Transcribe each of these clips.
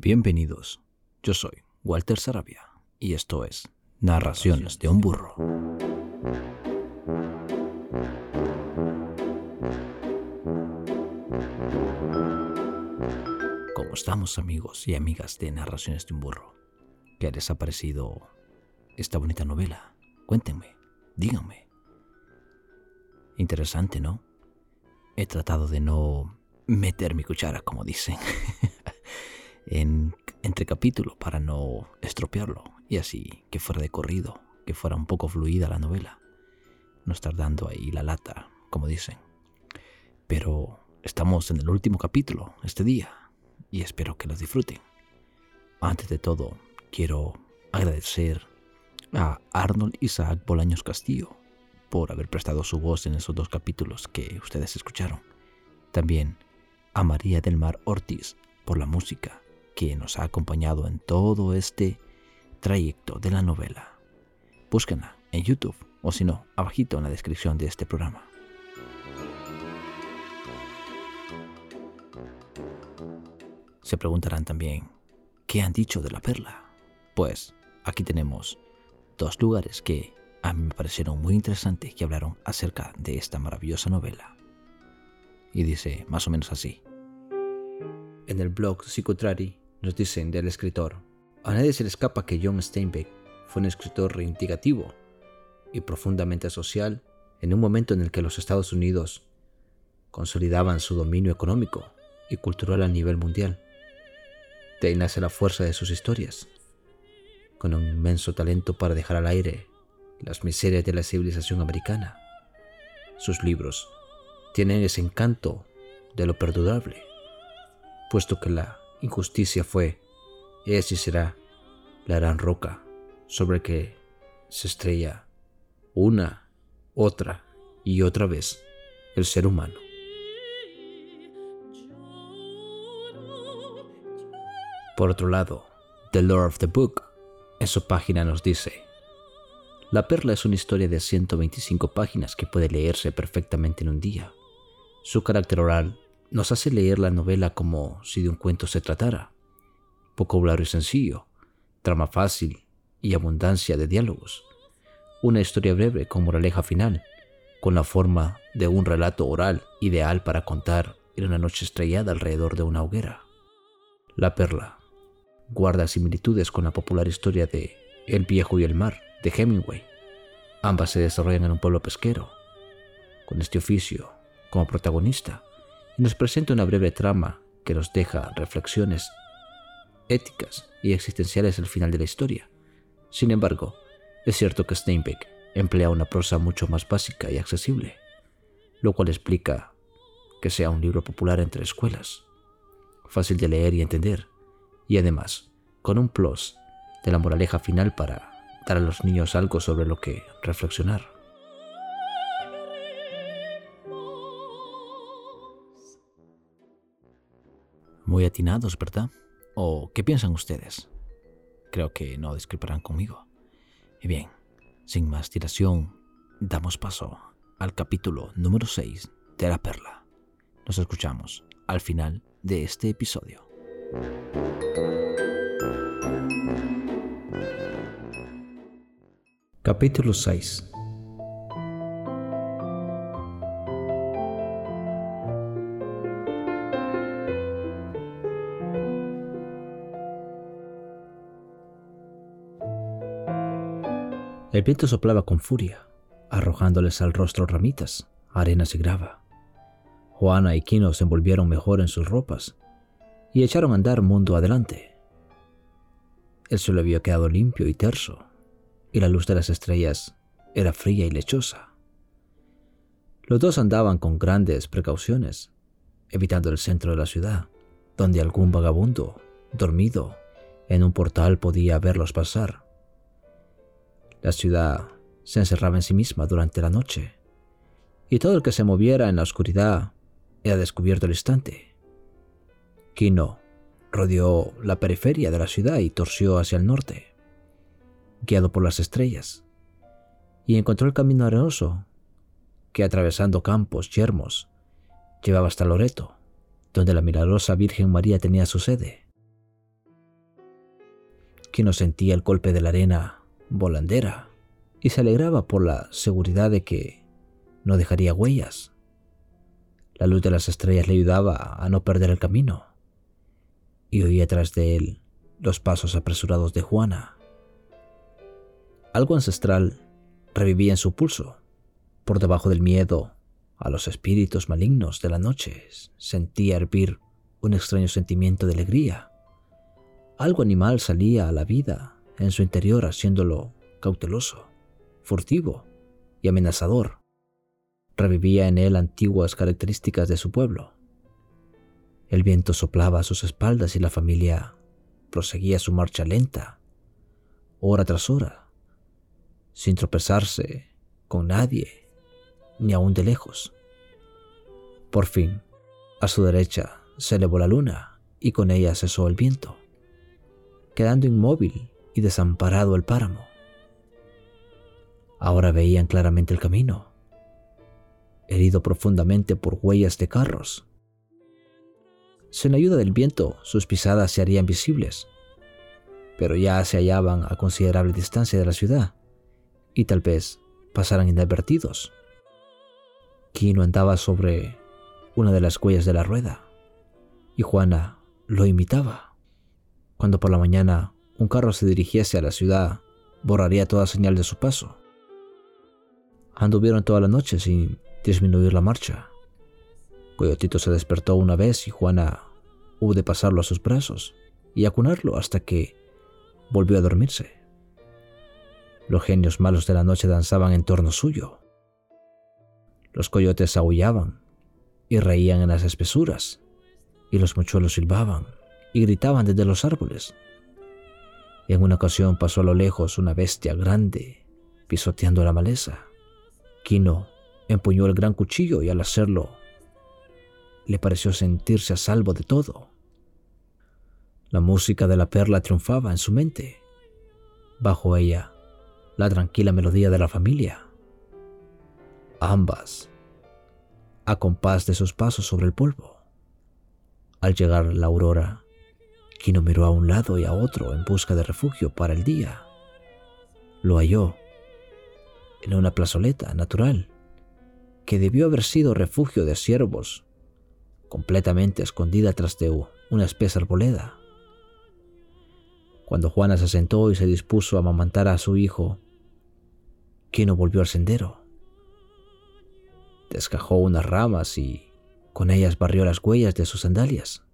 Bienvenidos, yo soy Walter Sarabia y esto es Narraciones de un burro. ¿Cómo estamos amigos y amigas de Narraciones de un burro? ¿Qué ha desaparecido esta bonita novela? Cuéntenme, díganme. Interesante, ¿no? He tratado de no meter mi cuchara, como dicen, en, entre capítulos para no estropearlo y así que fuera de corrido, que fuera un poco fluida la novela. No estar dando ahí la lata, como dicen. Pero estamos en el último capítulo este día y espero que lo disfruten. Antes de todo, quiero agradecer a Arnold Isaac Bolaños Castillo por haber prestado su voz en esos dos capítulos que ustedes escucharon. También a María del Mar Ortiz por la música que nos ha acompañado en todo este trayecto de la novela. Búsquenla en YouTube o si no, abajito en la descripción de este programa. Se preguntarán también, ¿qué han dicho de la perla? Pues aquí tenemos dos lugares que a mí me parecieron muy interesantes que hablaron acerca de esta maravillosa novela. Y dice más o menos así. En el blog Psicotrari nos dicen del escritor, a nadie se le escapa que John Steinbeck fue un escritor reivindicativo y profundamente social en un momento en el que los Estados Unidos consolidaban su dominio económico y cultural a nivel mundial. De ahí nace la fuerza de sus historias, con un inmenso talento para dejar al aire las miserias de la civilización americana. Sus libros tienen ese encanto de lo perdurable puesto que la injusticia fue, es y será, la gran roca sobre que se estrella una, otra y otra vez el ser humano. Por otro lado, The Lord of the Book en su página nos dice, La perla es una historia de 125 páginas que puede leerse perfectamente en un día. Su carácter oral nos hace leer la novela como si de un cuento se tratara. Vocabulario sencillo, trama fácil y abundancia de diálogos. Una historia breve con moraleja final, con la forma de un relato oral ideal para contar en una noche estrellada alrededor de una hoguera. La perla guarda similitudes con la popular historia de El viejo y el mar de Hemingway. Ambas se desarrollan en un pueblo pesquero, con este oficio como protagonista nos presenta una breve trama que nos deja reflexiones éticas y existenciales al final de la historia. Sin embargo, es cierto que Steinbeck emplea una prosa mucho más básica y accesible, lo cual explica que sea un libro popular entre escuelas, fácil de leer y entender, y además con un plus de la moraleja final para dar a los niños algo sobre lo que reflexionar. Muy atinados, ¿verdad? ¿O qué piensan ustedes? Creo que no discreparán conmigo. Y bien, sin más dilación, damos paso al capítulo número 6 de La Perla. Nos escuchamos al final de este episodio. Capítulo 6 El viento soplaba con furia, arrojándoles al rostro ramitas, arenas y grava. Juana y Kino se envolvieron mejor en sus ropas y echaron a andar mundo adelante. El suelo había quedado limpio y terso, y la luz de las estrellas era fría y lechosa. Los dos andaban con grandes precauciones, evitando el centro de la ciudad, donde algún vagabundo, dormido, en un portal podía verlos pasar. La ciudad se encerraba en sí misma durante la noche, y todo el que se moviera en la oscuridad era descubierto al instante. Kino rodeó la periferia de la ciudad y torció hacia el norte, guiado por las estrellas, y encontró el camino arenoso que, atravesando campos yermos, llevaba hasta Loreto, donde la milagrosa Virgen María tenía su sede. no sentía el golpe de la arena volandera y se alegraba por la seguridad de que no dejaría huellas. La luz de las estrellas le ayudaba a no perder el camino y oía tras de él los pasos apresurados de Juana. Algo ancestral revivía en su pulso. Por debajo del miedo a los espíritus malignos de la noche sentía hervir un extraño sentimiento de alegría. Algo animal salía a la vida en su interior haciéndolo cauteloso, furtivo y amenazador. Revivía en él antiguas características de su pueblo. El viento soplaba a sus espaldas y la familia proseguía su marcha lenta, hora tras hora, sin tropezarse con nadie, ni aún de lejos. Por fin, a su derecha se elevó la luna y con ella cesó el viento quedando inmóvil y desamparado el páramo. Ahora veían claramente el camino, herido profundamente por huellas de carros. Sin ayuda del viento, sus pisadas se harían visibles, pero ya se hallaban a considerable distancia de la ciudad y tal vez pasaran inadvertidos. Kino andaba sobre una de las huellas de la rueda y Juana lo imitaba. Cuando por la mañana un carro se dirigiese a la ciudad, borraría toda señal de su paso. Anduvieron toda la noche sin disminuir la marcha. Coyotito se despertó una vez y Juana hubo de pasarlo a sus brazos y acunarlo hasta que volvió a dormirse. Los genios malos de la noche danzaban en torno suyo. Los coyotes aullaban y reían en las espesuras, y los mochuelos silbaban y gritaban desde los árboles. En una ocasión pasó a lo lejos una bestia grande, pisoteando la maleza. Kino empuñó el gran cuchillo y al hacerlo le pareció sentirse a salvo de todo. La música de la perla triunfaba en su mente. Bajo ella, la tranquila melodía de la familia. Ambas, a compás de sus pasos sobre el polvo. Al llegar la aurora, Kino miró a un lado y a otro en busca de refugio para el día. Lo halló en una plazoleta natural que debió haber sido refugio de siervos, completamente escondida tras de una espesa arboleda. Cuando Juana se sentó y se dispuso a amamantar a su hijo, Kino volvió al sendero. Descajó unas ramas y con ellas barrió las huellas de sus sandalias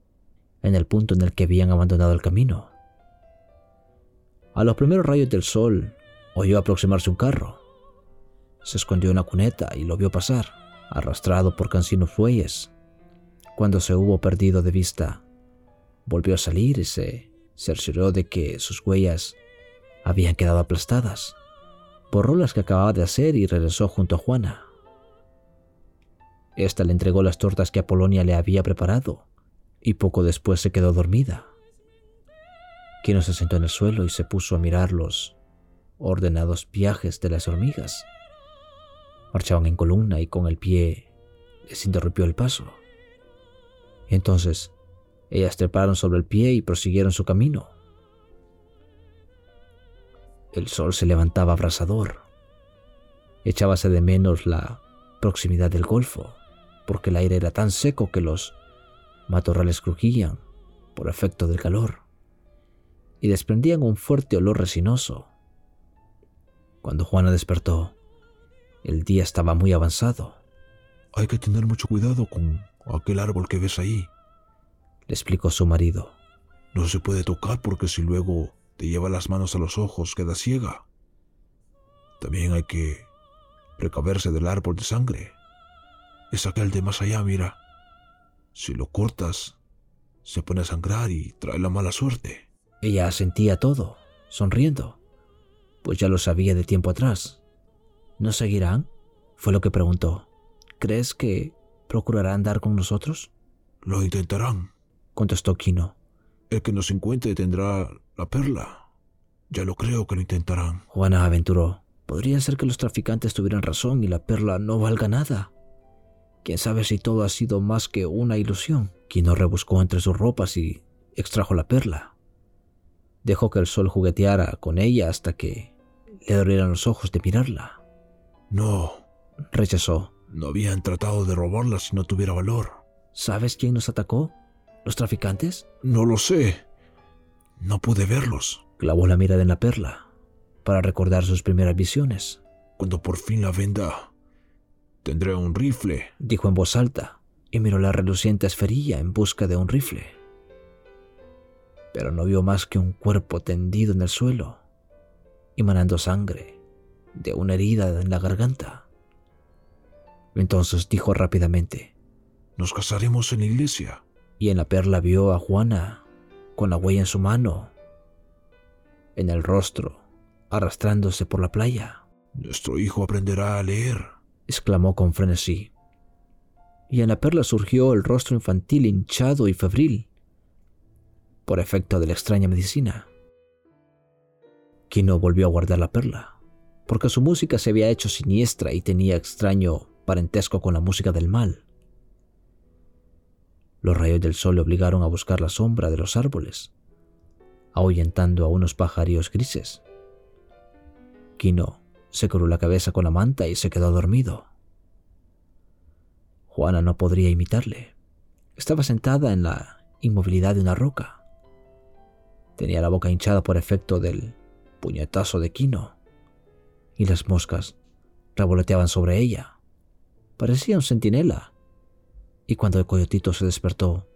en el punto en el que habían abandonado el camino. A los primeros rayos del sol oyó aproximarse un carro. Se escondió en la cuneta y lo vio pasar, arrastrado por cansinos fuelles. Cuando se hubo perdido de vista, volvió a salir y se cercioró de que sus huellas habían quedado aplastadas. Borró las que acababa de hacer y regresó junto a Juana. Esta le entregó las tortas que Apolonia le había preparado y poco después se quedó dormida. Kino se sentó en el suelo y se puso a mirar los ordenados viajes de las hormigas. Marchaban en columna y con el pie les interrumpió el paso. Entonces, ellas treparon sobre el pie y prosiguieron su camino. El sol se levantaba abrasador. Echábase de menos la proximidad del golfo, porque el aire era tan seco que los matorrales crujían por efecto del calor y desprendían un fuerte olor resinoso. Cuando Juana despertó, el día estaba muy avanzado. Hay que tener mucho cuidado con aquel árbol que ves ahí, le explicó su marido. No se puede tocar porque si luego te lleva las manos a los ojos queda ciega. También hay que precaverse del árbol de sangre. Es aquel de más allá, mira. Si lo cortas, se pone a sangrar y trae la mala suerte. Ella sentía todo, sonriendo, pues ya lo sabía de tiempo atrás. ¿No seguirán? Fue lo que preguntó. ¿Crees que procurarán andar con nosotros? Lo intentarán, contestó Kino. El que nos encuentre tendrá la perla. Ya lo creo que lo intentarán. Juana aventuró. Podría ser que los traficantes tuvieran razón y la perla no valga nada. Quién sabe si todo ha sido más que una ilusión. Kino rebuscó entre sus ropas y extrajo la perla. Dejó que el sol jugueteara con ella hasta que le dolieran los ojos de mirarla. No, Rechazó. no habían tratado de robarla si no tuviera valor. ¿Sabes quién nos atacó? ¿Los traficantes? No lo sé. No pude verlos. Clavó la mirada en la perla para recordar sus primeras visiones. Cuando por fin la venda, tendré un rifle. Dijo en voz alta y miró la reluciente esferilla en busca de un rifle. Pero no vio más que un cuerpo tendido en el suelo, emanando sangre de una herida en la garganta. Entonces dijo rápidamente, Nos casaremos en la iglesia. y en la perla vio a Juana con la huella en su mano, en el rostro, arrastrándose por la playa. Nuestro hijo aprenderá a leer. Exclamó con frenesí. Y en la perla surgió el rostro infantil hinchado y febril, por efecto de la extraña medicina. Kino volvió a guardar la perla, porque su música se había hecho siniestra y tenía extraño parentesco con la música del mal. Los rayos del sol le obligaron a buscar la sombra de los árboles, ahuyentando a unos pajarillos grises. Kino se curó la cabeza con la manta y se quedó dormido. Juana no podría imitarle. Estaba sentada en la inmovilidad de una roca. Tenía la boca hinchada por efecto del puñetazo de Quino, y las moscas revoloteaban sobre ella. Parecía un centinela, y cuando el coyotito se despertó,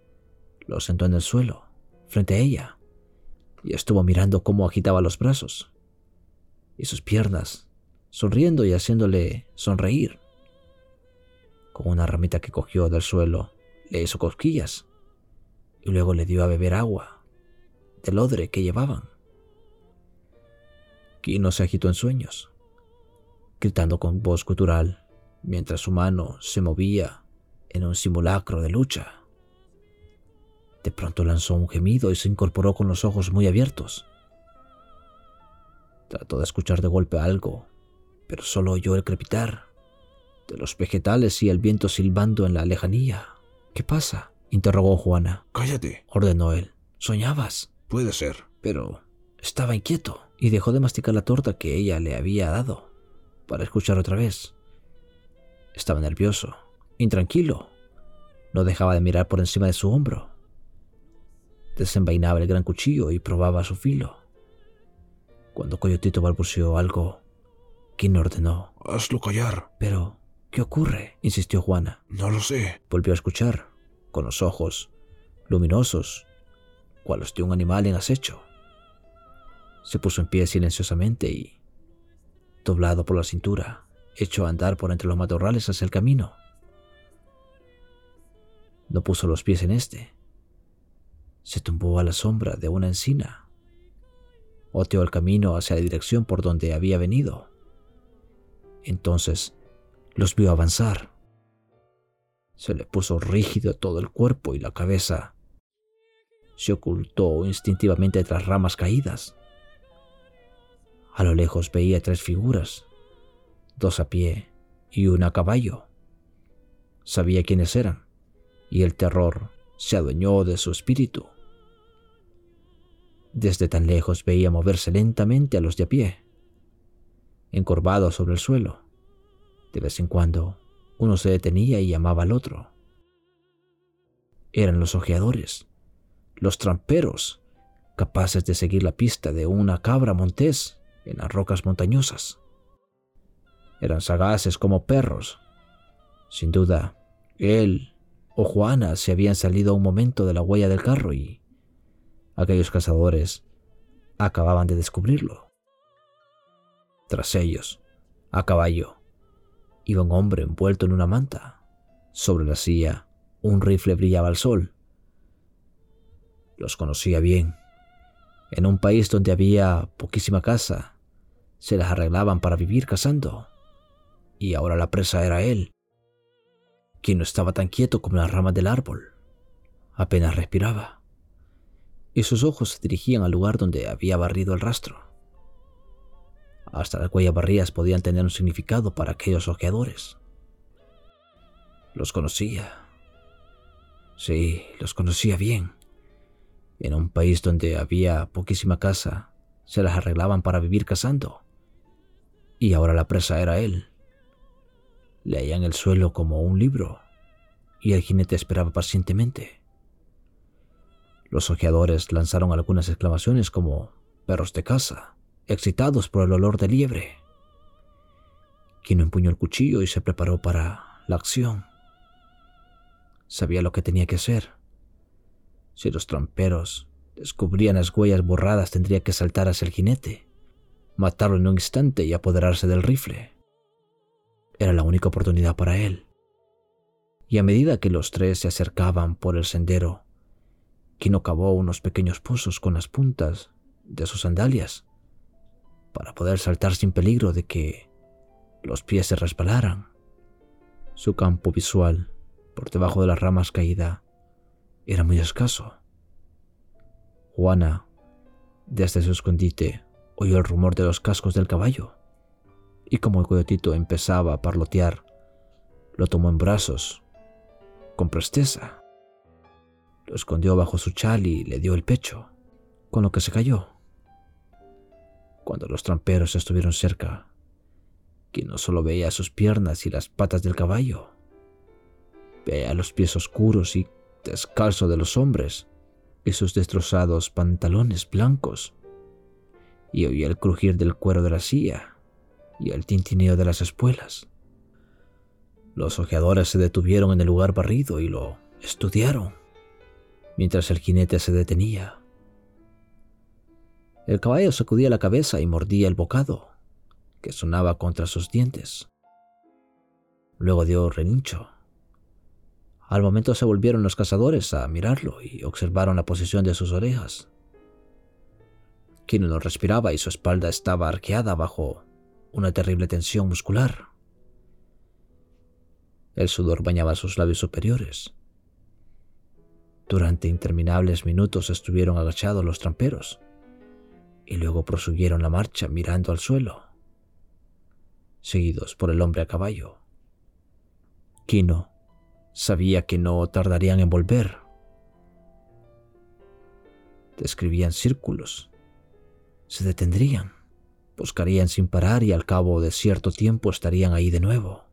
lo sentó en el suelo, frente a ella, y estuvo mirando cómo agitaba los brazos y sus piernas sonriendo y haciéndole sonreír. Con una ramita que cogió del suelo, le hizo cosquillas y luego le dio a beber agua del odre que llevaban. Kino se agitó en sueños, gritando con voz gutural mientras su mano se movía en un simulacro de lucha. De pronto lanzó un gemido y se incorporó con los ojos muy abiertos. Trató de escuchar de golpe algo pero solo oyó el crepitar de los vegetales y el viento silbando en la lejanía. ¿Qué pasa? interrogó Juana. Cállate. Ordenó él. Soñabas. Puede ser. Pero estaba inquieto y dejó de masticar la torta que ella le había dado para escuchar otra vez. Estaba nervioso, intranquilo. No dejaba de mirar por encima de su hombro. Desenvainaba el gran cuchillo y probaba su filo. Cuando Coyotito balbuceó algo, ¿Quién ordenó? Hazlo callar. Pero, ¿qué ocurre? insistió Juana. No lo sé. Volvió a escuchar, con los ojos luminosos, cual los de un animal en acecho. Se puso en pie silenciosamente y, doblado por la cintura, echó a andar por entre los matorrales hacia el camino. No puso los pies en este. Se tumbó a la sombra de una encina. Oteó el camino hacia la dirección por donde había venido. Entonces los vio avanzar. Se le puso rígido todo el cuerpo y la cabeza. Se ocultó instintivamente tras ramas caídas. A lo lejos veía tres figuras, dos a pie y una a caballo. Sabía quiénes eran, y el terror se adueñó de su espíritu. Desde tan lejos veía moverse lentamente a los de a pie encorvados sobre el suelo. De vez en cuando, uno se detenía y llamaba al otro. Eran los ojeadores, los tramperos, capaces de seguir la pista de una cabra montés en las rocas montañosas. Eran sagaces como perros. Sin duda, él o Juana se habían salido un momento de la huella del carro y aquellos cazadores acababan de descubrirlo. Tras ellos, a caballo, iba un hombre envuelto en una manta. Sobre la silla, un rifle brillaba al sol. Los conocía bien. En un país donde había poquísima casa, se las arreglaban para vivir cazando. Y ahora la presa era él, quien no estaba tan quieto como las ramas del árbol. Apenas respiraba. Y sus ojos se dirigían al lugar donde había barrido el rastro. Hasta las huellas barridas podían tener un significado para aquellos ojeadores. Los conocía. Sí, los conocía bien. En un país donde había poquísima casa, se las arreglaban para vivir cazando. Y ahora la presa era él. Leía en el suelo como un libro, y el jinete esperaba pacientemente. Los ojeadores lanzaron algunas exclamaciones como perros de caza, excitados por el olor de liebre. Quien empuñó el cuchillo y se preparó para la acción. Sabía lo que tenía que hacer. Si los tramperos descubrían las huellas borradas, tendría que saltar hacia el jinete, matarlo en un instante y apoderarse del rifle. Era la única oportunidad para él. Y a medida que los tres se acercaban por el sendero, Kino cavó unos pequeños pozos con las puntas de sus sandalias para poder saltar sin peligro de que los pies se resbalaran. Su campo visual, por debajo de las ramas caídas, era muy escaso. Juana, desde su escondite, oyó el rumor de los cascos del caballo, y como el coyotito empezaba a parlotear, lo tomó en brazos, con presteza. Lo escondió bajo su chal y le dio el pecho, con lo que se cayó. Cuando los tramperos estuvieron cerca, que no solo veía sus piernas y las patas del caballo, veía los pies oscuros y descalzos de los hombres y sus destrozados pantalones blancos, y oía el crujir del cuero de la silla y el tintineo de las espuelas. Los ojeadores se detuvieron en el lugar barrido y lo estudiaron mientras el jinete se detenía. El caballo sacudía la cabeza y mordía el bocado, que sonaba contra sus dientes. Luego dio relincho. Al momento se volvieron los cazadores a mirarlo y observaron la posición de sus orejas. Kino no respiraba y su espalda estaba arqueada bajo una terrible tensión muscular. El sudor bañaba sus labios superiores. Durante interminables minutos estuvieron agachados los tramperos y luego prosiguieron la marcha mirando al suelo, seguidos por el hombre a caballo. Kino sabía que no tardarían en volver. Describían círculos, se detendrían, buscarían sin parar y al cabo de cierto tiempo estarían ahí de nuevo.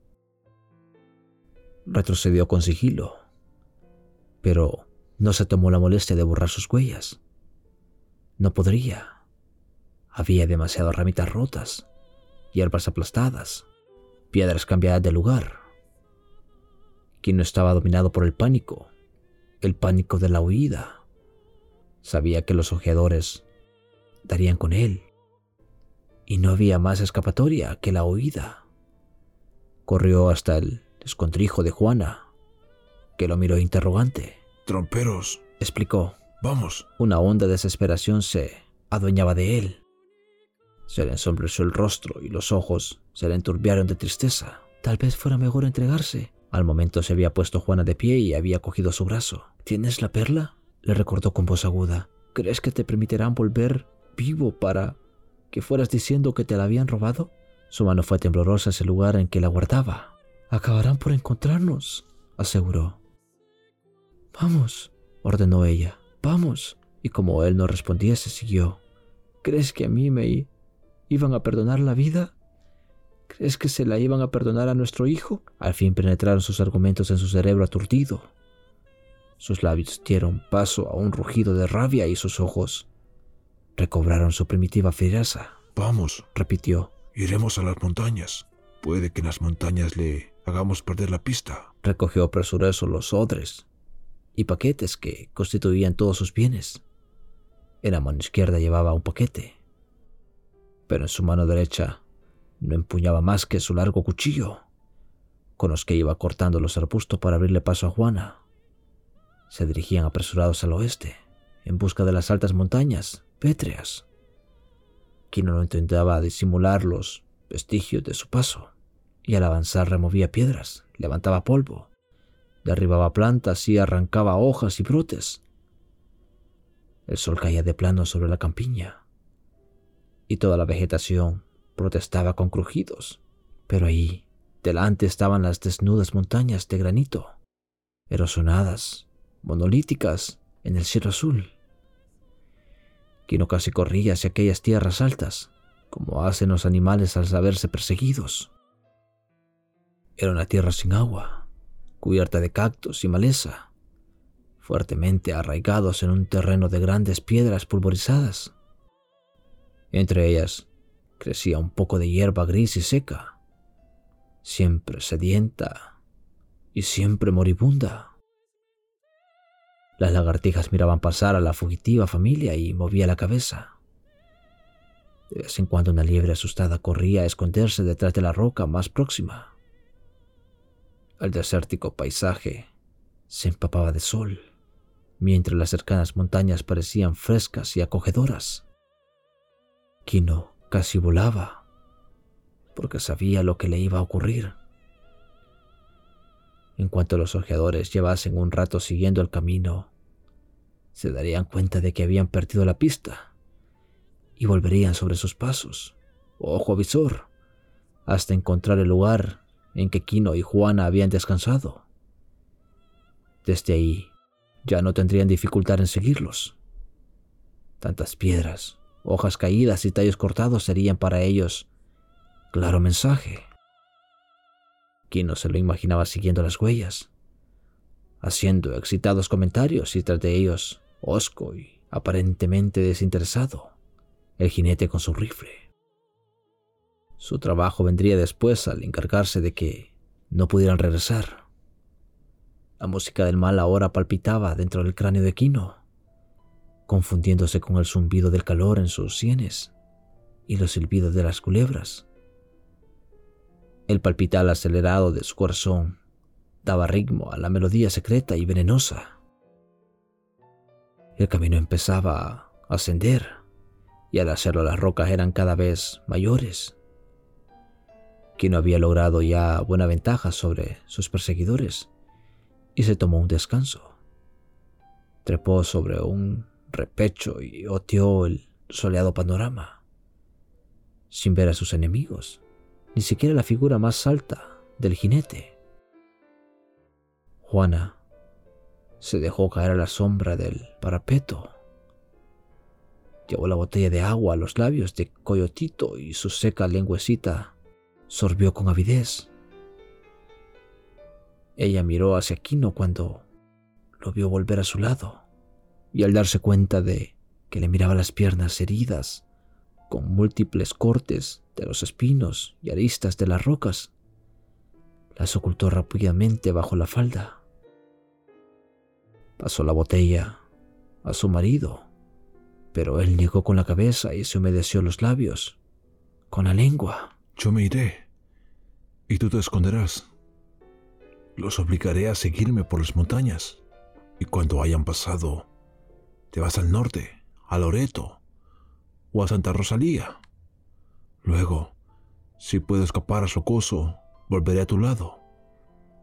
Retrocedió con sigilo, pero no se tomó la molestia de borrar sus huellas. No podría. Había demasiadas ramitas rotas, hierbas aplastadas, piedras cambiadas de lugar. Quien no estaba dominado por el pánico, el pánico de la huida. Sabía que los ojeadores darían con él, y no había más escapatoria que la huida. Corrió hasta el escondrijo de Juana, que lo miró interrogante. Tromperos, explicó. Vamos. Una honda desesperación se adueñaba de él. Se le ensombreció el rostro y los ojos se le enturbiaron de tristeza. Tal vez fuera mejor entregarse. Al momento se había puesto Juana de pie y había cogido su brazo. ¿Tienes la perla? le recordó con voz aguda. ¿Crees que te permitirán volver vivo para que fueras diciendo que te la habían robado? Su mano fue temblorosa hacia el lugar en que la guardaba. Acabarán por encontrarnos, aseguró. Vamos, ordenó ella. Vamos. Y como él no respondiese, siguió. ¿Crees que a mí me iban a perdonar la vida? ¿Crees que se la iban a perdonar a nuestro hijo? Al fin penetraron sus argumentos en su cerebro aturdido. Sus labios dieron paso a un rugido de rabia y sus ojos recobraron su primitiva fiereza. Vamos, repitió. Iremos a las montañas. Puede que en las montañas le hagamos perder la pista. Recogió presuroso los odres y paquetes que constituían todos sus bienes. En la mano izquierda llevaba un paquete, pero en su mano derecha no empuñaba más que su largo cuchillo, con los que iba cortando los arbustos para abrirle paso a Juana. Se dirigían apresurados al oeste, en busca de las altas montañas pétreas. Quien no intentaba disimular los vestigios de su paso, y al avanzar removía piedras, levantaba polvo, derribaba plantas y arrancaba hojas y brotes. El sol caía de plano sobre la campiña y toda la vegetación protestaba con crujidos, pero ahí, delante estaban las desnudas montañas de granito, erosionadas, monolíticas en el cielo azul. Kino casi corría hacia aquellas tierras altas, como hacen los animales al saberse perseguidos. Era una tierra sin agua, cubierta de cactus y maleza, fuertemente arraigados en un terreno de grandes piedras pulverizadas. Entre ellas crecía un poco de hierba gris y seca, siempre sedienta y siempre moribunda. Las lagartijas miraban pasar a la fugitiva familia y movía la cabeza. De vez en cuando una liebre asustada corría a esconderse detrás de la roca más próxima. El desértico paisaje se empapaba de sol, mientras las cercanas montañas parecían frescas y acogedoras. Kino casi volaba, porque sabía lo que le iba a ocurrir. En cuanto los ojeadores llevasen un rato siguiendo el camino, se darían cuenta de que habían perdido la pista y volverían sobre sus pasos, ojo visor, hasta encontrar el lugar en que Kino y Juana habían descansado. Desde ahí ya no tendrían dificultad en seguirlos. Tantas piedras, hojas caídas y tallos cortados serían para ellos claro mensaje. Kino se lo imaginaba siguiendo las huellas, haciendo excitados comentarios y tras de ellos, osco y aparentemente desinteresado, el jinete con su rifle. Su trabajo vendría después al encargarse de que no pudieran regresar. La música del mal ahora palpitaba dentro del cráneo de Kino, confundiéndose con el zumbido del calor en sus sienes y los silbidos de las culebras. El palpitar acelerado de su corazón daba ritmo a la melodía secreta y venenosa. El camino empezaba a ascender y al hacerlo las rocas eran cada vez mayores. Quien había logrado ya buena ventaja sobre sus perseguidores y se tomó un descanso. Trepó sobre un repecho y oteó el soleado panorama, sin ver a sus enemigos ni siquiera la figura más alta del jinete. Juana se dejó caer a la sombra del parapeto. Llevó la botella de agua a los labios de Coyotito y su seca lengüecita sorbió con avidez. Ella miró hacia Quino cuando lo vio volver a su lado y al darse cuenta de que le miraba las piernas heridas con múltiples cortes de los espinos y aristas de las rocas. Las ocultó rápidamente bajo la falda. Pasó la botella a su marido, pero él negó con la cabeza y se humedeció los labios con la lengua. Yo me iré y tú te esconderás. Los obligaré a seguirme por las montañas y cuando hayan pasado, te vas al norte, a Loreto o a Santa Rosalía. Luego, si puedo escapar a Socoso, volveré a tu lado.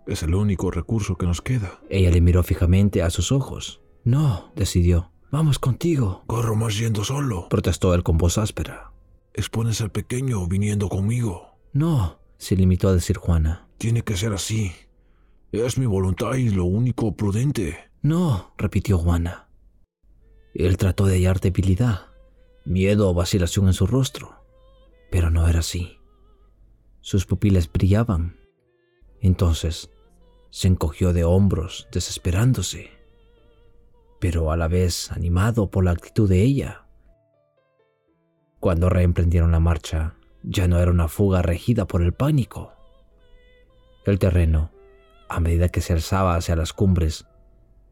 Es el único recurso que nos queda. Ella le miró fijamente a sus ojos. No, decidió. Vamos contigo. Corro más yendo solo. Protestó él con voz áspera. Expones al pequeño viniendo conmigo. No, se limitó a decir Juana. Tiene que ser así. Es mi voluntad y lo único prudente. No, repitió Juana. Él trató de hallar debilidad, miedo o vacilación en su rostro pero no era así. Sus pupilas brillaban. Entonces se encogió de hombros, desesperándose, pero a la vez animado por la actitud de ella. Cuando reemprendieron la marcha, ya no era una fuga regida por el pánico. El terreno, a medida que se alzaba hacia las cumbres,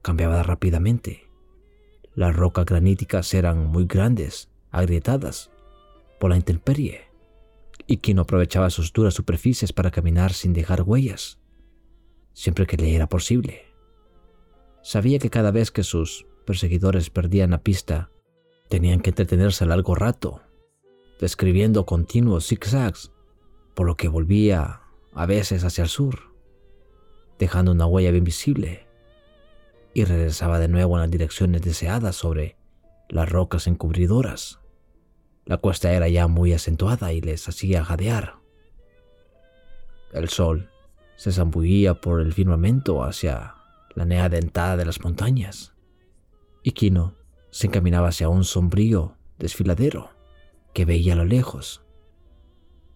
cambiaba rápidamente. Las rocas graníticas eran muy grandes, agrietadas por la intemperie. Y quien aprovechaba sus duras superficies para caminar sin dejar huellas, siempre que le era posible. Sabía que cada vez que sus perseguidores perdían la pista, tenían que entretenerse a largo rato, describiendo continuos zigzags, por lo que volvía a veces hacia el sur, dejando una huella bien visible, y regresaba de nuevo en las direcciones deseadas sobre las rocas encubridoras. La cuesta era ya muy acentuada y les hacía jadear. El sol se zambullía por el firmamento hacia la nea dentada de las montañas, y Kino se encaminaba hacia un sombrío desfiladero que veía a lo lejos.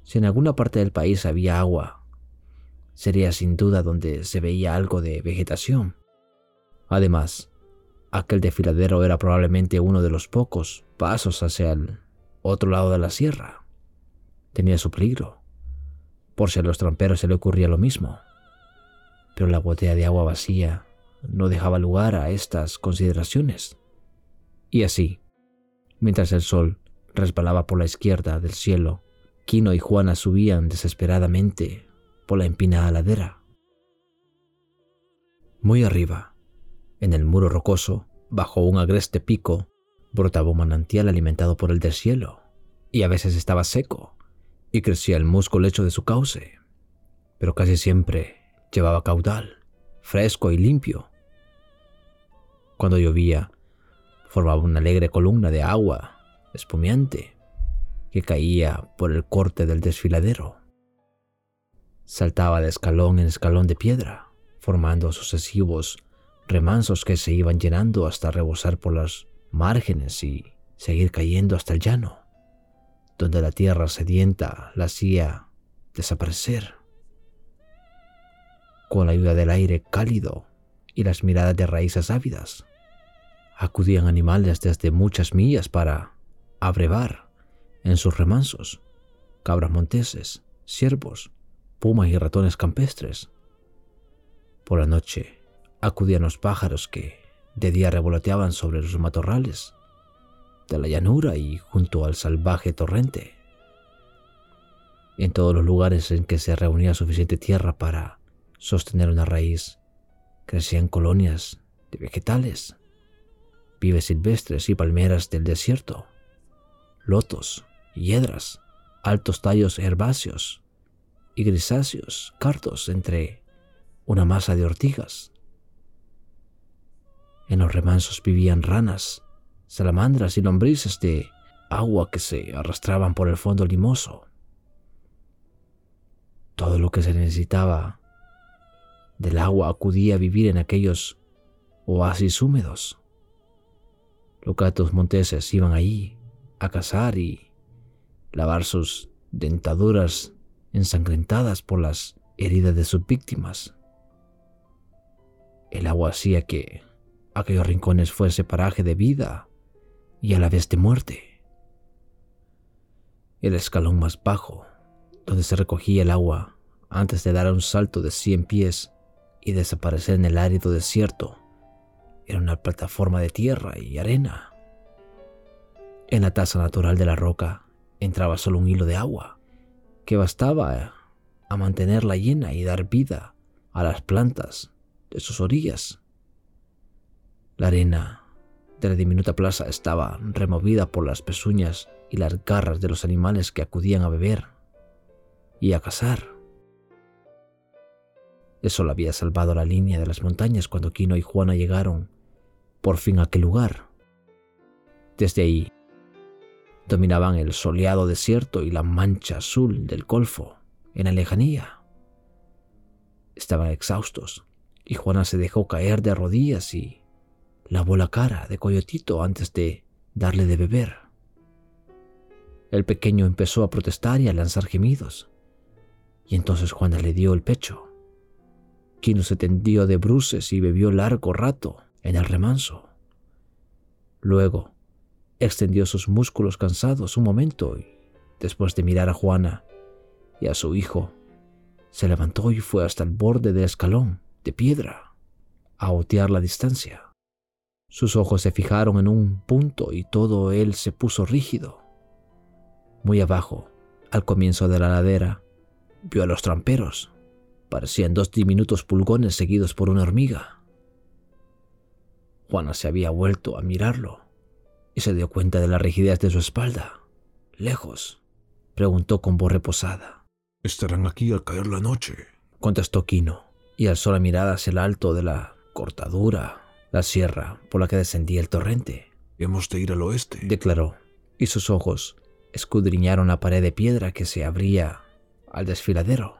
Si en alguna parte del país había agua, sería sin duda donde se veía algo de vegetación. Además, aquel desfiladero era probablemente uno de los pocos pasos hacia el otro lado de la sierra. Tenía su peligro, por si a los tramperos se le ocurría lo mismo. Pero la botella de agua vacía no dejaba lugar a estas consideraciones. Y así, mientras el sol resbalaba por la izquierda del cielo, Quino y Juana subían desesperadamente por la empinada ladera. Muy arriba, en el muro rocoso, bajo un agreste pico, brotaba un manantial alimentado por el del cielo, y a veces estaba seco, y crecía el musgo lecho de su cauce, pero casi siempre llevaba caudal, fresco y limpio. Cuando llovía, formaba una alegre columna de agua espumiante que caía por el corte del desfiladero. Saltaba de escalón en escalón de piedra, formando sucesivos remansos que se iban llenando hasta rebosar por las márgenes y seguir cayendo hasta el llano, donde la tierra sedienta la hacía desaparecer. Con la ayuda del aire cálido y las miradas de raíces ávidas, acudían animales desde muchas millas para abrevar en sus remansos, cabras monteses, ciervos, pumas y ratones campestres. Por la noche acudían los pájaros que de día revoloteaban sobre los matorrales de la llanura y junto al salvaje torrente. En todos los lugares en que se reunía suficiente tierra para sostener una raíz, crecían colonias de vegetales, vives silvestres y palmeras del desierto, lotos, hiedras, altos tallos herbáceos, y grisáceos cardos entre una masa de ortigas. En los remansos vivían ranas, salamandras y lombrices de agua que se arrastraban por el fondo limoso. Todo lo que se necesitaba del agua acudía a vivir en aquellos oasis húmedos. Los monteses iban allí a cazar y lavar sus dentaduras ensangrentadas por las heridas de sus víctimas. El agua hacía que aquellos rincones fuese paraje de vida y a la vez de muerte. El escalón más bajo, donde se recogía el agua antes de dar un salto de cien pies y desaparecer en el árido desierto, era una plataforma de tierra y arena. En la taza natural de la roca entraba solo un hilo de agua, que bastaba a mantenerla llena y dar vida a las plantas de sus orillas. La arena de la diminuta plaza estaba removida por las pezuñas y las garras de los animales que acudían a beber y a cazar. Eso lo había salvado la línea de las montañas cuando Quino y Juana llegaron por fin a aquel lugar. Desde ahí dominaban el soleado desierto y la mancha azul del golfo en la lejanía. Estaban exhaustos y Juana se dejó caer de rodillas y lavó la cara de Coyotito antes de darle de beber. El pequeño empezó a protestar y a lanzar gemidos, y entonces Juana le dio el pecho. Quino se tendió de bruces y bebió largo rato en el remanso. Luego extendió sus músculos cansados un momento y, después de mirar a Juana y a su hijo, se levantó y fue hasta el borde del escalón de piedra a otear la distancia. Sus ojos se fijaron en un punto y todo él se puso rígido. Muy abajo, al comienzo de la ladera, vio a los tramperos. Parecían dos diminutos pulgones seguidos por una hormiga. Juana se había vuelto a mirarlo y se dio cuenta de la rigidez de su espalda. Lejos, preguntó con voz reposada. Estarán aquí al caer la noche, contestó Quino, y alzó la mirada hacia el alto de la cortadura, la sierra por la que descendía el torrente. Hemos de ir al oeste, declaró, y sus ojos escudriñaron la pared de piedra que se abría al desfiladero.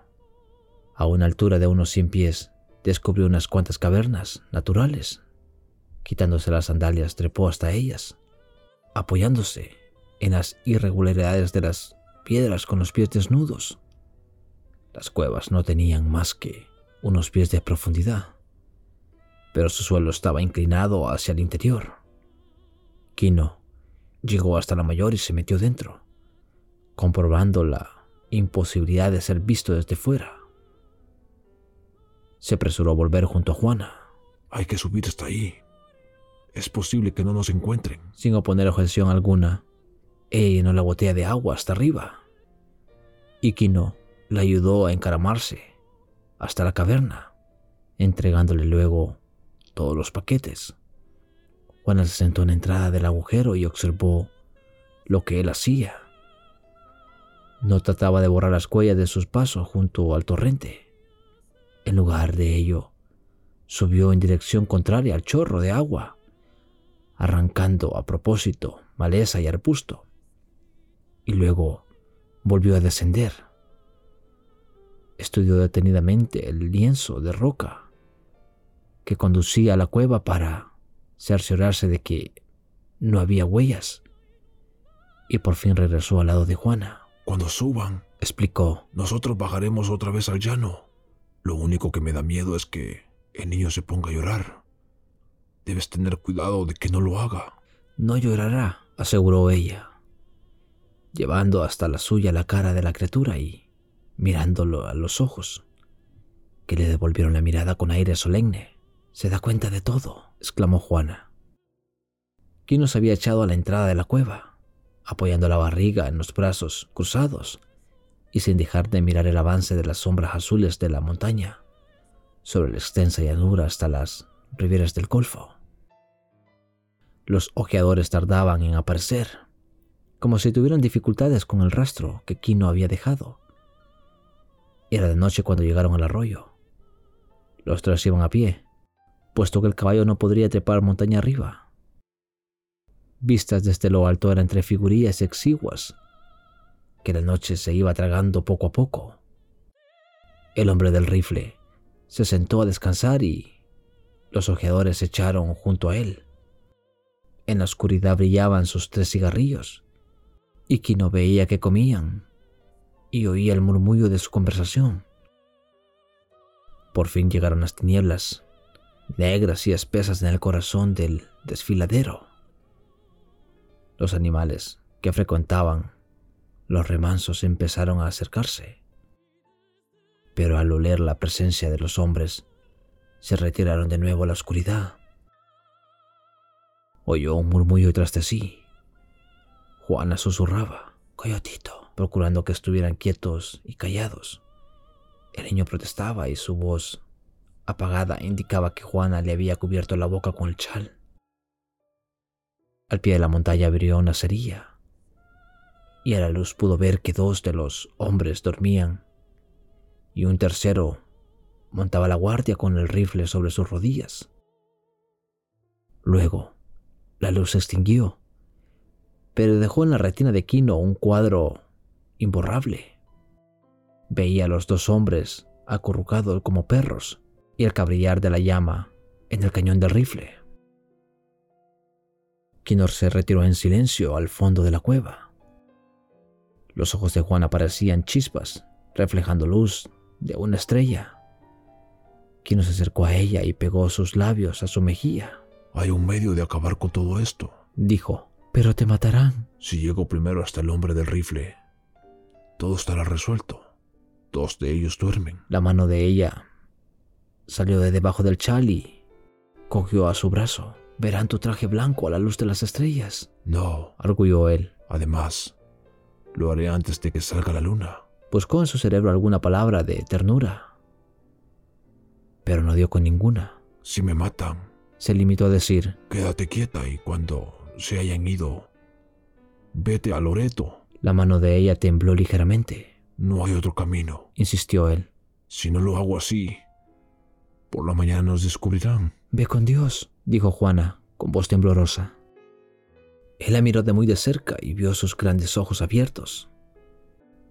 A una altura de unos cien pies, descubrió unas cuantas cavernas naturales. Quitándose las sandalias, trepó hasta ellas apoyándose en las irregularidades de las piedras con los pies desnudos. Las cuevas no tenían más que unos pies de profundidad, pero su suelo estaba inclinado hacia el interior. Kino llegó hasta la mayor y se metió dentro, comprobando la imposibilidad de ser visto desde fuera. Se apresuró a volver junto a Juana. Hay que subir hasta ahí. Es posible que no nos encuentren. Sin oponer objeción alguna, ella llenó la botella de agua hasta arriba. Y Kino la ayudó a encaramarse hasta la caverna, entregándole luego todos los paquetes. Juana se sentó en la entrada del agujero y observó lo que él hacía. No trataba de borrar las huellas de sus pasos junto al torrente. En lugar de ello, subió en dirección contraria al chorro de agua, arrancando a propósito maleza y arbusto. Y luego volvió a descender estudió detenidamente el lienzo de roca que conducía a la cueva para cerciorarse de que no había huellas. Y por fin regresó al lado de Juana. Cuando suban, explicó, nosotros bajaremos otra vez al llano. Lo único que me da miedo es que el niño se ponga a llorar. Debes tener cuidado de que no lo haga. No llorará, aseguró ella, llevando hasta la suya la cara de la criatura y mirándolo a los ojos, que le devolvieron la mirada con aire solemne. Se da cuenta de todo, exclamó Juana. Quino se había echado a la entrada de la cueva, apoyando la barriga en los brazos cruzados y sin dejar de mirar el avance de las sombras azules de la montaña sobre la extensa llanura hasta las riberas del Golfo. Los ojeadores tardaban en aparecer, como si tuvieran dificultades con el rastro que Kino había dejado era de noche cuando llegaron al arroyo. Los tres iban a pie, puesto que el caballo no podría trepar montaña arriba. Vistas desde lo alto eran entre figurillas exiguas, que la noche se iba tragando poco a poco. El hombre del rifle se sentó a descansar y los ojeadores se echaron junto a él. En la oscuridad brillaban sus tres cigarrillos, y no veía que comían y oía el murmullo de su conversación. Por fin llegaron las tinieblas, negras y espesas en el corazón del desfiladero. Los animales que frecuentaban los remansos empezaron a acercarse, pero al oler la presencia de los hombres, se retiraron de nuevo a la oscuridad. Oyó un murmullo tras de sí. Juana susurraba, Coyotito procurando que estuvieran quietos y callados. El niño protestaba y su voz apagada indicaba que Juana le había cubierto la boca con el chal. Al pie de la montaña abrió una cerilla y a la luz pudo ver que dos de los hombres dormían y un tercero montaba la guardia con el rifle sobre sus rodillas. Luego, la luz se extinguió, pero dejó en la retina de Quino un cuadro imborrable. Veía a los dos hombres acurrucados como perros y el cabrillar de la llama en el cañón del rifle. Kinor se retiró en silencio al fondo de la cueva. Los ojos de Juan aparecían chispas, reflejando luz de una estrella. Kinor se acercó a ella y pegó sus labios a su mejilla. Hay un medio de acabar con todo esto, dijo. Pero te matarán. Si llego primero hasta el hombre del rifle, todo estará resuelto. Dos de ellos duermen. La mano de ella salió de debajo del chal y cogió a su brazo. Verán tu traje blanco a la luz de las estrellas. No, arguyó él. Además, lo haré antes de que salga la luna. Buscó en su cerebro alguna palabra de ternura, pero no dio con ninguna. Si me matan, se limitó a decir, quédate quieta y cuando se hayan ido, vete a Loreto. La mano de ella tembló ligeramente. No hay otro camino, insistió él. Si no lo hago así, por la mañana nos descubrirán. Ve con Dios, dijo Juana, con voz temblorosa. Él la miró de muy de cerca y vio sus grandes ojos abiertos.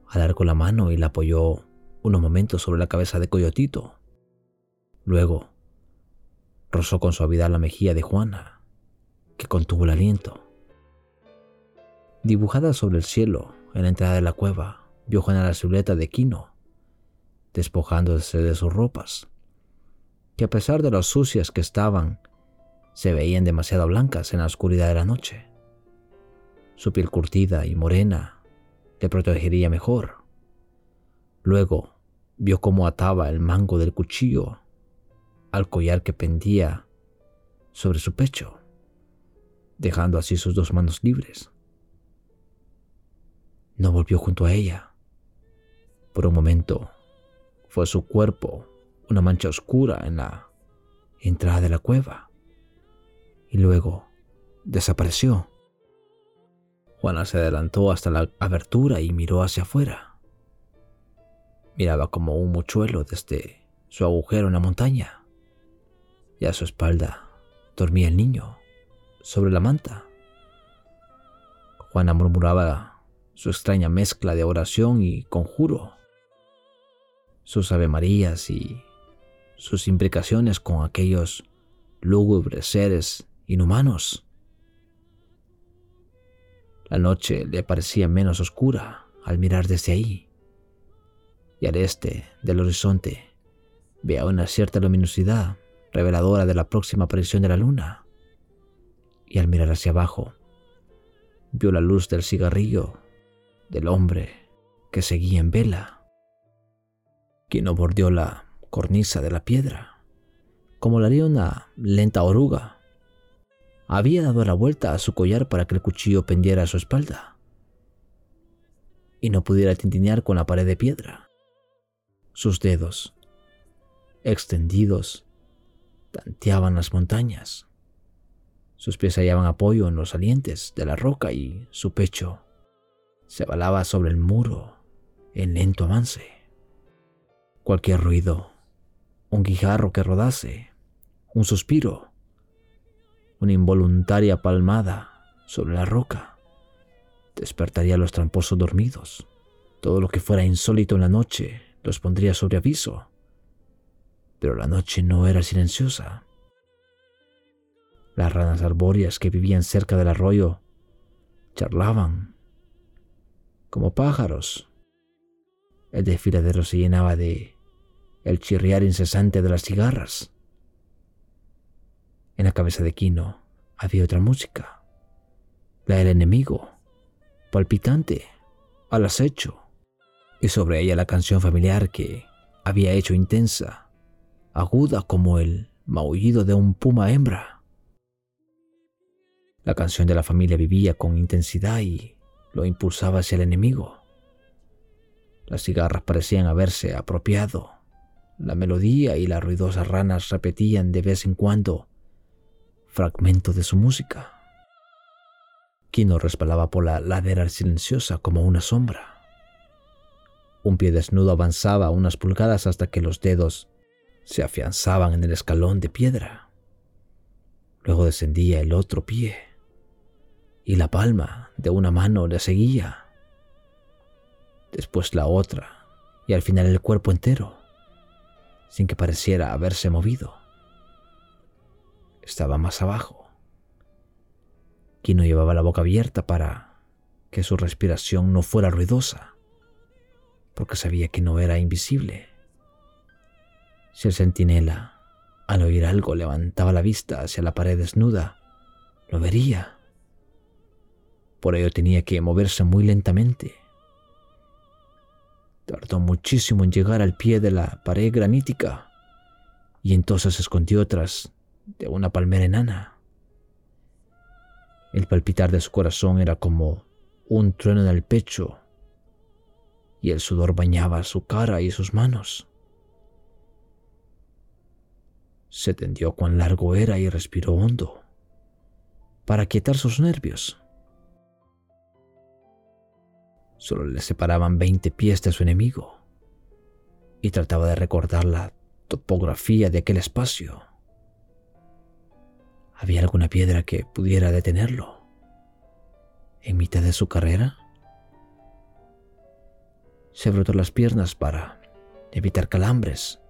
Alargó la mano y la apoyó unos momentos sobre la cabeza de Coyotito. Luego, rozó con suavidad la mejilla de Juana, que contuvo el aliento. Dibujada sobre el cielo, en la entrada de la cueva, vio Juana la silueta de Quino, despojándose de sus ropas, que a pesar de lo sucias que estaban, se veían demasiado blancas en la oscuridad de la noche. Su piel curtida y morena le protegería mejor. Luego vio cómo ataba el mango del cuchillo al collar que pendía sobre su pecho, dejando así sus dos manos libres. No volvió junto a ella. Por un momento fue su cuerpo una mancha oscura en la entrada de la cueva y luego desapareció. Juana se adelantó hasta la abertura y miró hacia afuera. Miraba como un mochuelo desde su agujero en la montaña. Y a su espalda dormía el niño, sobre la manta. Juana murmuraba su extraña mezcla de oración y conjuro, sus avemarías y sus imprecaciones con aquellos lúgubres seres inhumanos. La noche le parecía menos oscura al mirar desde ahí, y al este del horizonte veía una cierta luminosidad reveladora de la próxima aparición de la luna, y al mirar hacia abajo vio la luz del cigarrillo del hombre que seguía en vela, quien no bordeó la cornisa de la piedra, como lo haría una lenta oruga. Había dado la vuelta a su collar para que el cuchillo pendiera a su espalda y no pudiera tintinear con la pared de piedra. Sus dedos, extendidos, tanteaban las montañas. Sus pies hallaban apoyo en los salientes de la roca y su pecho se balaba sobre el muro en lento avance. Cualquier ruido un guijarro que rodase, un suspiro, una involuntaria palmada sobre la roca, despertaría a los tramposos dormidos. Todo lo que fuera insólito en la noche los pondría sobre aviso. Pero la noche no era silenciosa. Las ranas arbóreas que vivían cerca del arroyo charlaban como pájaros. El desfiladero se llenaba de el chirriar incesante de las cigarras. En la cabeza de Quino había otra música, la del enemigo, palpitante, al acecho, y sobre ella la canción familiar que había hecho intensa, aguda como el maullido de un puma hembra. La canción de la familia vivía con intensidad y lo impulsaba hacia el enemigo. Las cigarras parecían haberse apropiado la melodía y las ruidosas ranas repetían de vez en cuando fragmentos de su música. Kino resbalaba por la ladera silenciosa como una sombra. Un pie desnudo avanzaba unas pulgadas hasta que los dedos se afianzaban en el escalón de piedra. Luego descendía el otro pie y la palma de una mano le seguía. Después la otra y al final el cuerpo entero sin que pareciera haberse movido. Estaba más abajo. Kino llevaba la boca abierta para que su respiración no fuera ruidosa, porque sabía que no era invisible. Si el centinela, al oír algo, levantaba la vista hacia la pared desnuda, lo vería. Por ello tenía que moverse muy lentamente Tardó muchísimo en llegar al pie de la pared granítica y entonces se escondió tras de una palmera enana. El palpitar de su corazón era como un trueno en el pecho y el sudor bañaba su cara y sus manos. Se tendió cuán largo era y respiró hondo para quietar sus nervios. Solo le separaban 20 pies de su enemigo y trataba de recordar la topografía de aquel espacio. ¿Había alguna piedra que pudiera detenerlo? ¿En mitad de su carrera? Se brotó las piernas para evitar calambres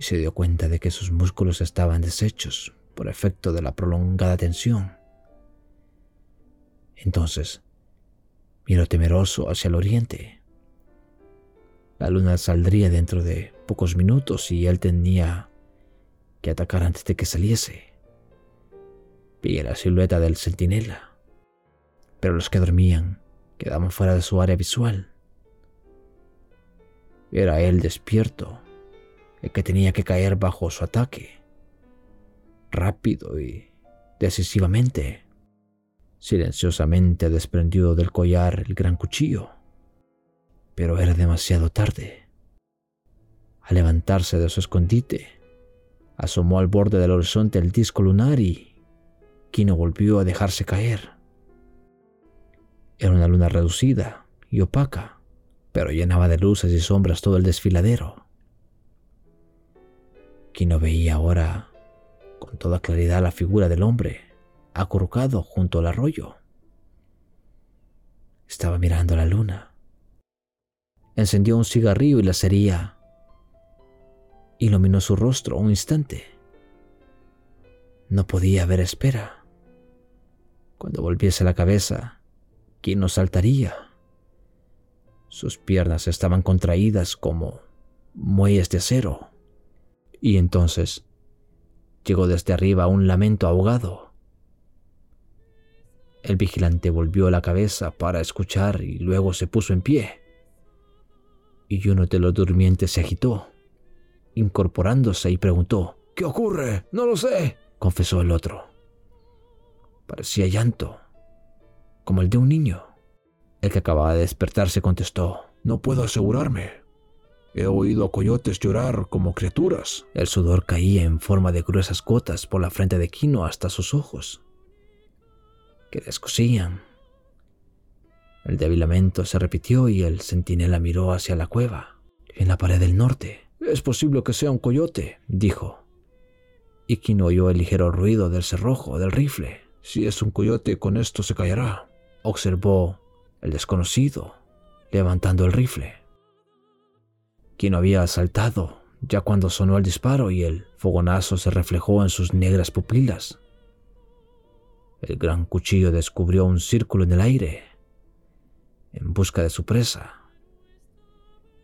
y se dio cuenta de que sus músculos estaban deshechos por efecto de la prolongada tensión. Entonces Miró temeroso hacia el oriente. La luna saldría dentro de pocos minutos y él tenía que atacar antes de que saliese. Vi la silueta del centinela, pero los que dormían quedaban fuera de su área visual. Era él despierto, el que tenía que caer bajo su ataque, rápido y decisivamente. Silenciosamente desprendió del collar el gran cuchillo, pero era demasiado tarde. Al levantarse de su escondite, asomó al borde del horizonte el disco lunar y Kino volvió a dejarse caer. Era una luna reducida y opaca, pero llenaba de luces y sombras todo el desfiladero. Kino veía ahora con toda claridad la figura del hombre acurrucado junto al arroyo. Estaba mirando la luna. Encendió un cigarrillo y la cería iluminó su rostro un instante. No podía haber espera. Cuando volviese la cabeza, ¿quién nos saltaría? Sus piernas estaban contraídas como muelles de acero. Y entonces llegó desde arriba un lamento ahogado. El vigilante volvió la cabeza para escuchar y luego se puso en pie. Y uno de los durmientes se agitó, incorporándose y preguntó, ¿Qué ocurre? No lo sé, confesó el otro. Parecía llanto, como el de un niño. El que acababa de despertarse contestó, No puedo asegurarme. He oído a coyotes llorar como criaturas. El sudor caía en forma de gruesas gotas por la frente de Quino hasta sus ojos que descosían. El débil lamento se repitió y el centinela miró hacia la cueva, en la pared del norte. Es posible que sea un coyote, dijo. Y quien oyó el ligero ruido del cerrojo del rifle. Si es un coyote, con esto se callará, observó el desconocido, levantando el rifle. Quien había saltado ya cuando sonó el disparo y el fogonazo se reflejó en sus negras pupilas. El gran cuchillo descubrió un círculo en el aire en busca de su presa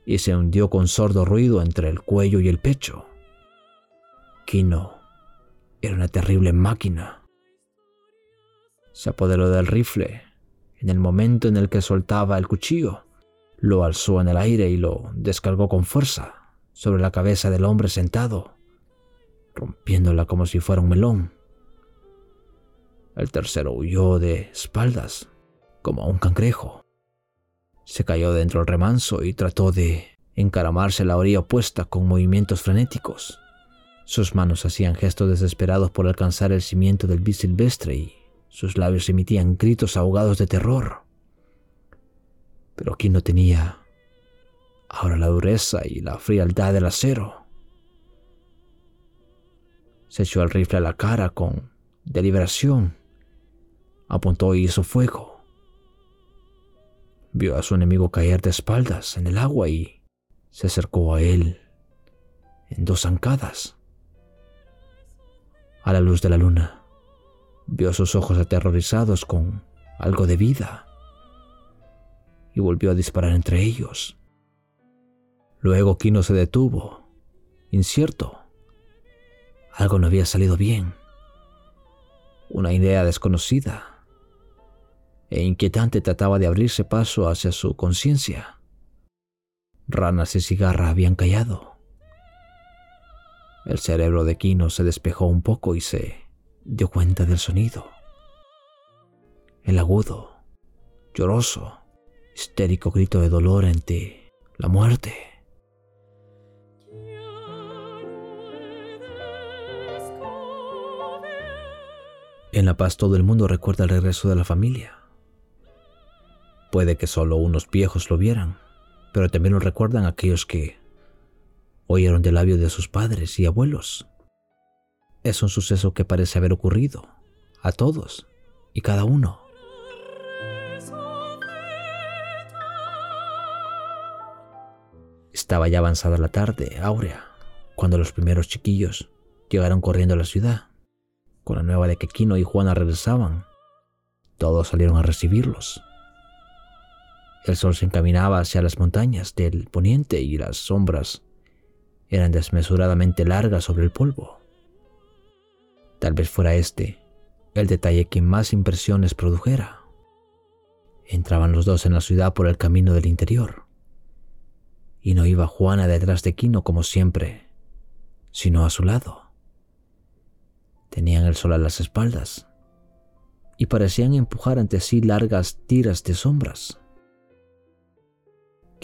y se hundió con sordo ruido entre el cuello y el pecho. Kino era una terrible máquina. Se apoderó del rifle en el momento en el que soltaba el cuchillo, lo alzó en el aire y lo descargó con fuerza sobre la cabeza del hombre sentado, rompiéndola como si fuera un melón. El tercero huyó de espaldas, como un cangrejo. Se cayó dentro del remanso y trató de encaramarse a la orilla opuesta con movimientos frenéticos. Sus manos hacían gestos desesperados por alcanzar el cimiento del bisilvestre y sus labios emitían gritos ahogados de terror. Pero aquí no tenía ahora la dureza y la frialdad del acero. Se echó el rifle a la cara con deliberación apuntó y hizo fuego. Vio a su enemigo caer de espaldas en el agua y se acercó a él en dos zancadas. A la luz de la luna, vio sus ojos aterrorizados con algo de vida y volvió a disparar entre ellos. Luego Kino se detuvo, incierto. Algo no había salido bien. Una idea desconocida e inquietante trataba de abrirse paso hacia su conciencia. Ranas y cigarra habían callado. El cerebro de Kino se despejó un poco y se dio cuenta del sonido. El agudo, lloroso, histérico grito de dolor ante la muerte. En La Paz todo el mundo recuerda el regreso de la familia. Puede que solo unos viejos lo vieran, pero también lo recuerdan aquellos que oyeron del labio de sus padres y abuelos. Es un suceso que parece haber ocurrido a todos y cada uno. Estaba ya avanzada la tarde, áurea, cuando los primeros chiquillos llegaron corriendo a la ciudad. Con la nueva de que Quino y Juana regresaban, todos salieron a recibirlos. El sol se encaminaba hacia las montañas del poniente y las sombras eran desmesuradamente largas sobre el polvo. Tal vez fuera este el detalle que más impresiones produjera. Entraban los dos en la ciudad por el camino del interior. Y no iba Juana detrás de Quino como siempre, sino a su lado. Tenían el sol a las espaldas y parecían empujar ante sí largas tiras de sombras.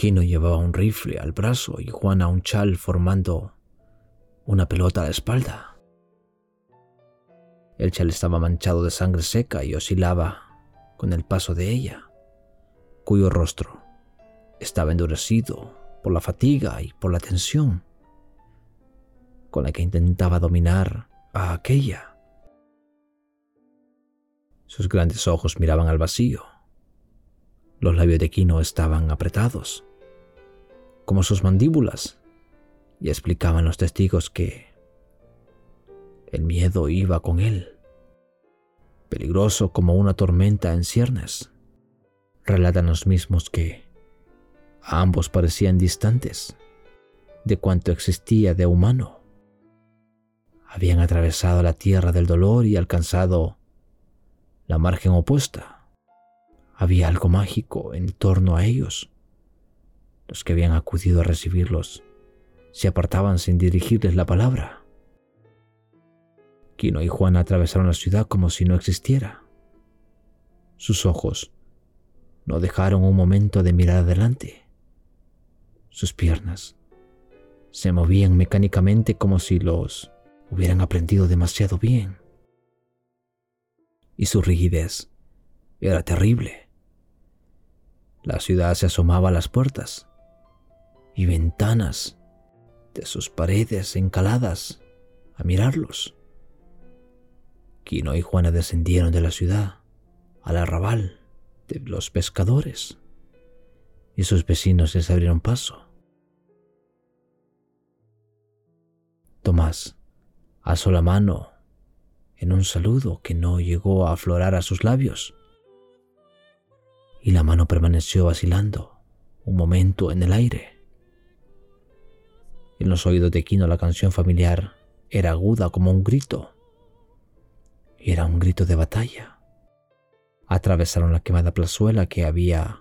Kino llevaba un rifle al brazo y Juana un chal formando una pelota a la espalda. El chal estaba manchado de sangre seca y oscilaba con el paso de ella, cuyo rostro estaba endurecido por la fatiga y por la tensión con la que intentaba dominar a aquella. Sus grandes ojos miraban al vacío. Los labios de Kino estaban apretados, como sus mandíbulas, y explicaban los testigos que el miedo iba con él, peligroso como una tormenta en ciernes. Relatan los mismos que ambos parecían distantes de cuanto existía de humano. Habían atravesado la tierra del dolor y alcanzado la margen opuesta. Había algo mágico en torno a ellos. Los que habían acudido a recibirlos se apartaban sin dirigirles la palabra. Quino y Juan atravesaron la ciudad como si no existiera. Sus ojos no dejaron un momento de mirar adelante. Sus piernas se movían mecánicamente como si los hubieran aprendido demasiado bien y su rigidez era terrible. La ciudad se asomaba a las puertas y ventanas de sus paredes encaladas a mirarlos. Quino y Juana descendieron de la ciudad al arrabal de los pescadores y sus vecinos les abrieron paso. Tomás alzó la mano en un saludo que no llegó a aflorar a sus labios. Y la mano permaneció vacilando un momento en el aire. En los oídos de Quino la canción familiar era aguda como un grito. Era un grito de batalla. Atravesaron la quemada plazuela que había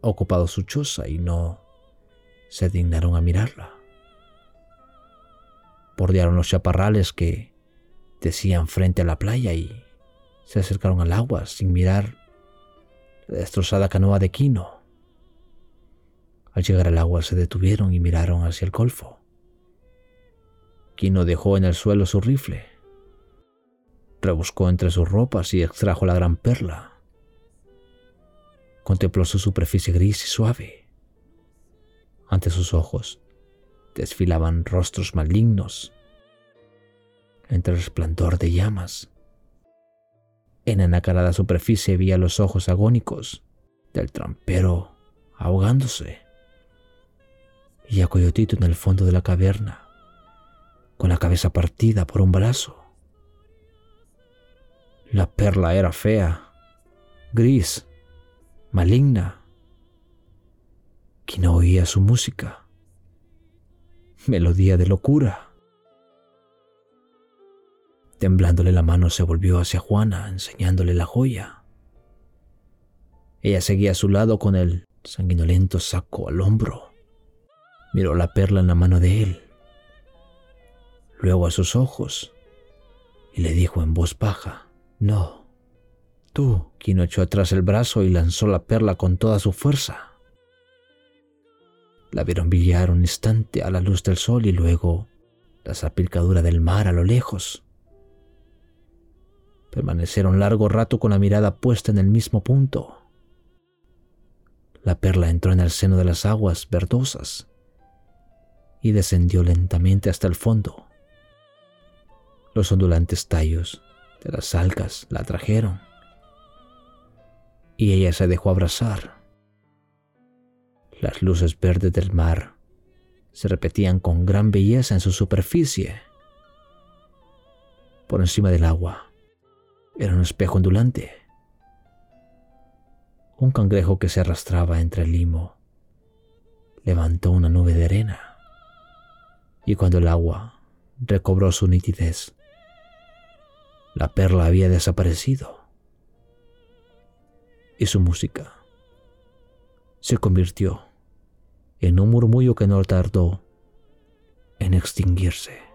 ocupado su choza y no se dignaron a mirarla. Bordearon los chaparrales que decían frente a la playa y se acercaron al agua sin mirar la destrozada canoa de Quino. Al llegar al agua se detuvieron y miraron hacia el golfo. Quino dejó en el suelo su rifle, rebuscó entre sus ropas y extrajo la gran perla. Contempló su superficie gris y suave. Ante sus ojos desfilaban rostros malignos entre el resplandor de llamas. En la nacarada superficie veía los ojos agónicos del trampero ahogándose y a Coyotito en el fondo de la caverna, con la cabeza partida por un balazo. La perla era fea, gris, maligna, que no oía su música, melodía de locura. Temblándole la mano se volvió hacia Juana, enseñándole la joya. Ella seguía a su lado con el sanguinolento saco al hombro. Miró la perla en la mano de él, luego a sus ojos, y le dijo en voz baja, No, tú, quien echó atrás el brazo y lanzó la perla con toda su fuerza. La vieron brillar un instante a la luz del sol y luego la zapilcadura del mar a lo lejos. Permanecieron largo rato con la mirada puesta en el mismo punto. La perla entró en el seno de las aguas verdosas y descendió lentamente hasta el fondo. Los ondulantes tallos de las algas la atrajeron y ella se dejó abrazar. Las luces verdes del mar se repetían con gran belleza en su superficie. Por encima del agua, era un espejo ondulante. un cangrejo que se arrastraba entre el limo levantó una nube de arena y cuando el agua recobró su nitidez, la perla había desaparecido y su música se convirtió en un murmullo que no tardó en extinguirse.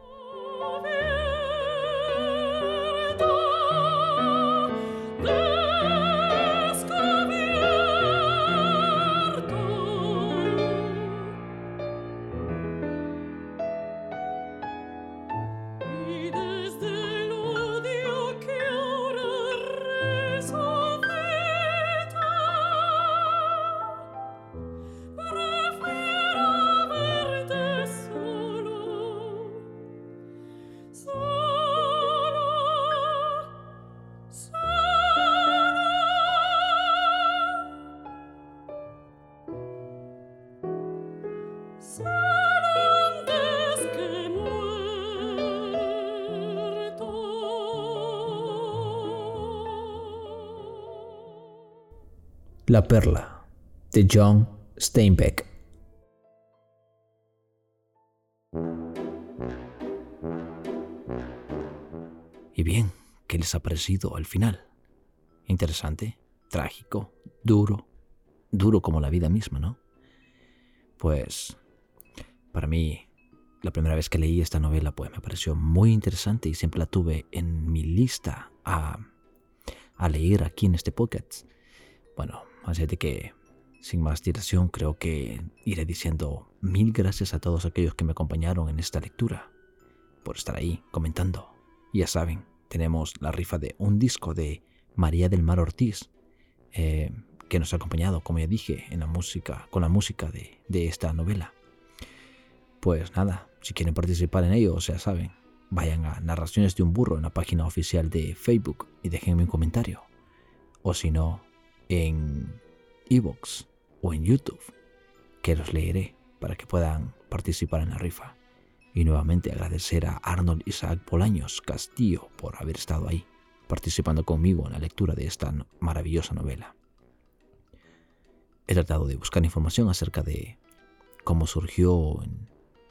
La Perla de John Steinbeck. Y bien, ¿qué les ha parecido al final? Interesante, trágico, duro, duro como la vida misma, ¿no? Pues para mí, la primera vez que leí esta novela, pues me pareció muy interesante y siempre la tuve en mi lista a, a leer aquí en este podcast. Bueno, Así de que, sin más dilación, creo que iré diciendo mil gracias a todos aquellos que me acompañaron en esta lectura, por estar ahí comentando. ya saben, tenemos la rifa de un disco de María del Mar Ortiz, eh, que nos ha acompañado, como ya dije, en la música, con la música de, de esta novela. Pues nada, si quieren participar en ello, o sea, saben, vayan a Narraciones de un Burro en la página oficial de Facebook y déjenme un comentario. O si no, en Evox o en YouTube, que los leeré para que puedan participar en la rifa. Y nuevamente agradecer a Arnold Isaac Bolaños Castillo por haber estado ahí, participando conmigo en la lectura de esta maravillosa novela. He tratado de buscar información acerca de cómo surgió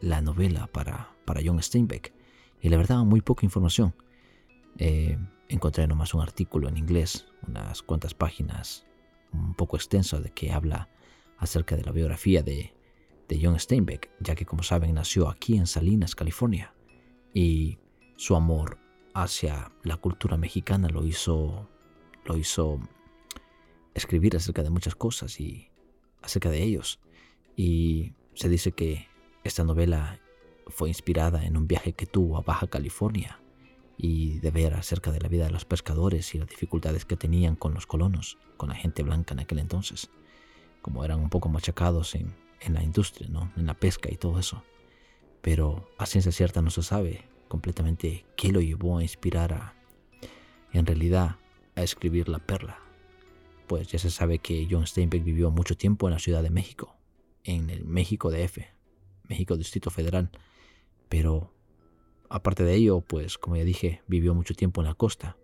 la novela para, para John Steinbeck, y la verdad muy poca información. Eh, encontré nomás un artículo en inglés, unas cuantas páginas un poco extenso de que habla acerca de la biografía de, John Steinbeck, ya que como saben nació aquí en Salinas, California, y su amor hacia la cultura mexicana lo hizo, lo hizo escribir acerca de muchas cosas y acerca de ellos. Y se dice que esta novela fue inspirada en un viaje que tuvo a Baja California y de ver acerca de la vida de los pescadores y las dificultades que tenían con los colonos, con la gente blanca en aquel entonces, como eran un poco machacados en, en la industria, ¿no? en la pesca y todo eso. Pero a ciencia cierta no se sabe completamente qué lo llevó a inspirar a, en realidad, a escribir La Perla. Pues ya se sabe que John Steinbeck vivió mucho tiempo en la Ciudad de México, en el México DF, México Distrito Federal, pero aparte de ello, pues como ya dije, vivió mucho tiempo en la costa.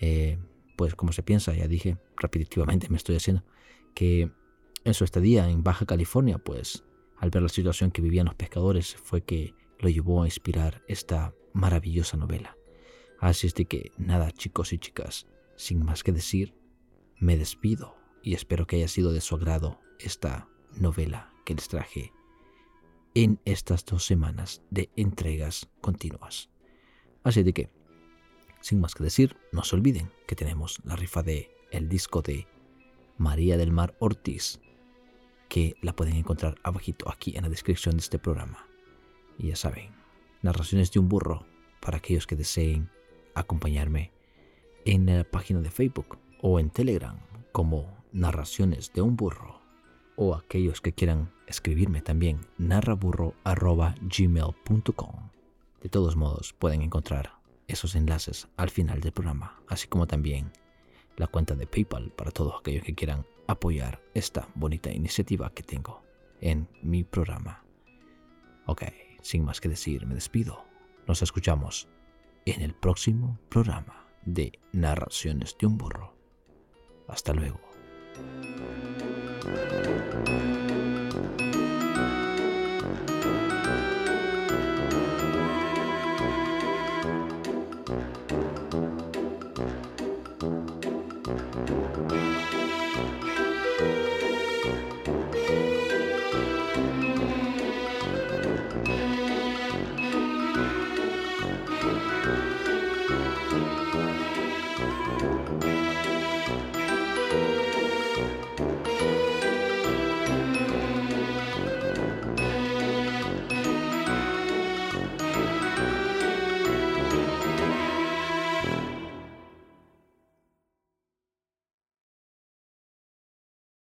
Eh, pues como se piensa, ya dije, repetitivamente me estoy haciendo, que en su estadía en Baja California, pues al ver la situación que vivían los pescadores, fue que lo llevó a inspirar esta maravillosa novela. Así es de que nada, chicos y chicas, sin más que decir, me despido y espero que haya sido de su agrado esta novela que les traje en estas dos semanas de entregas continuas. Así de que, sin más que decir, no se olviden que tenemos la rifa de el disco de María del Mar Ortiz, que la pueden encontrar abajito aquí en la descripción de este programa. Y ya saben, narraciones de un burro para aquellos que deseen acompañarme en la página de Facebook o en Telegram como narraciones de un burro o aquellos que quieran escribirme también narraburro.gmail.com. De todos modos, pueden encontrar esos enlaces al final del programa, así como también la cuenta de PayPal para todos aquellos que quieran apoyar esta bonita iniciativa que tengo en mi programa. Ok, sin más que decir, me despido. Nos escuchamos en el próximo programa de Narraciones de un Burro. Hasta luego. Thank you.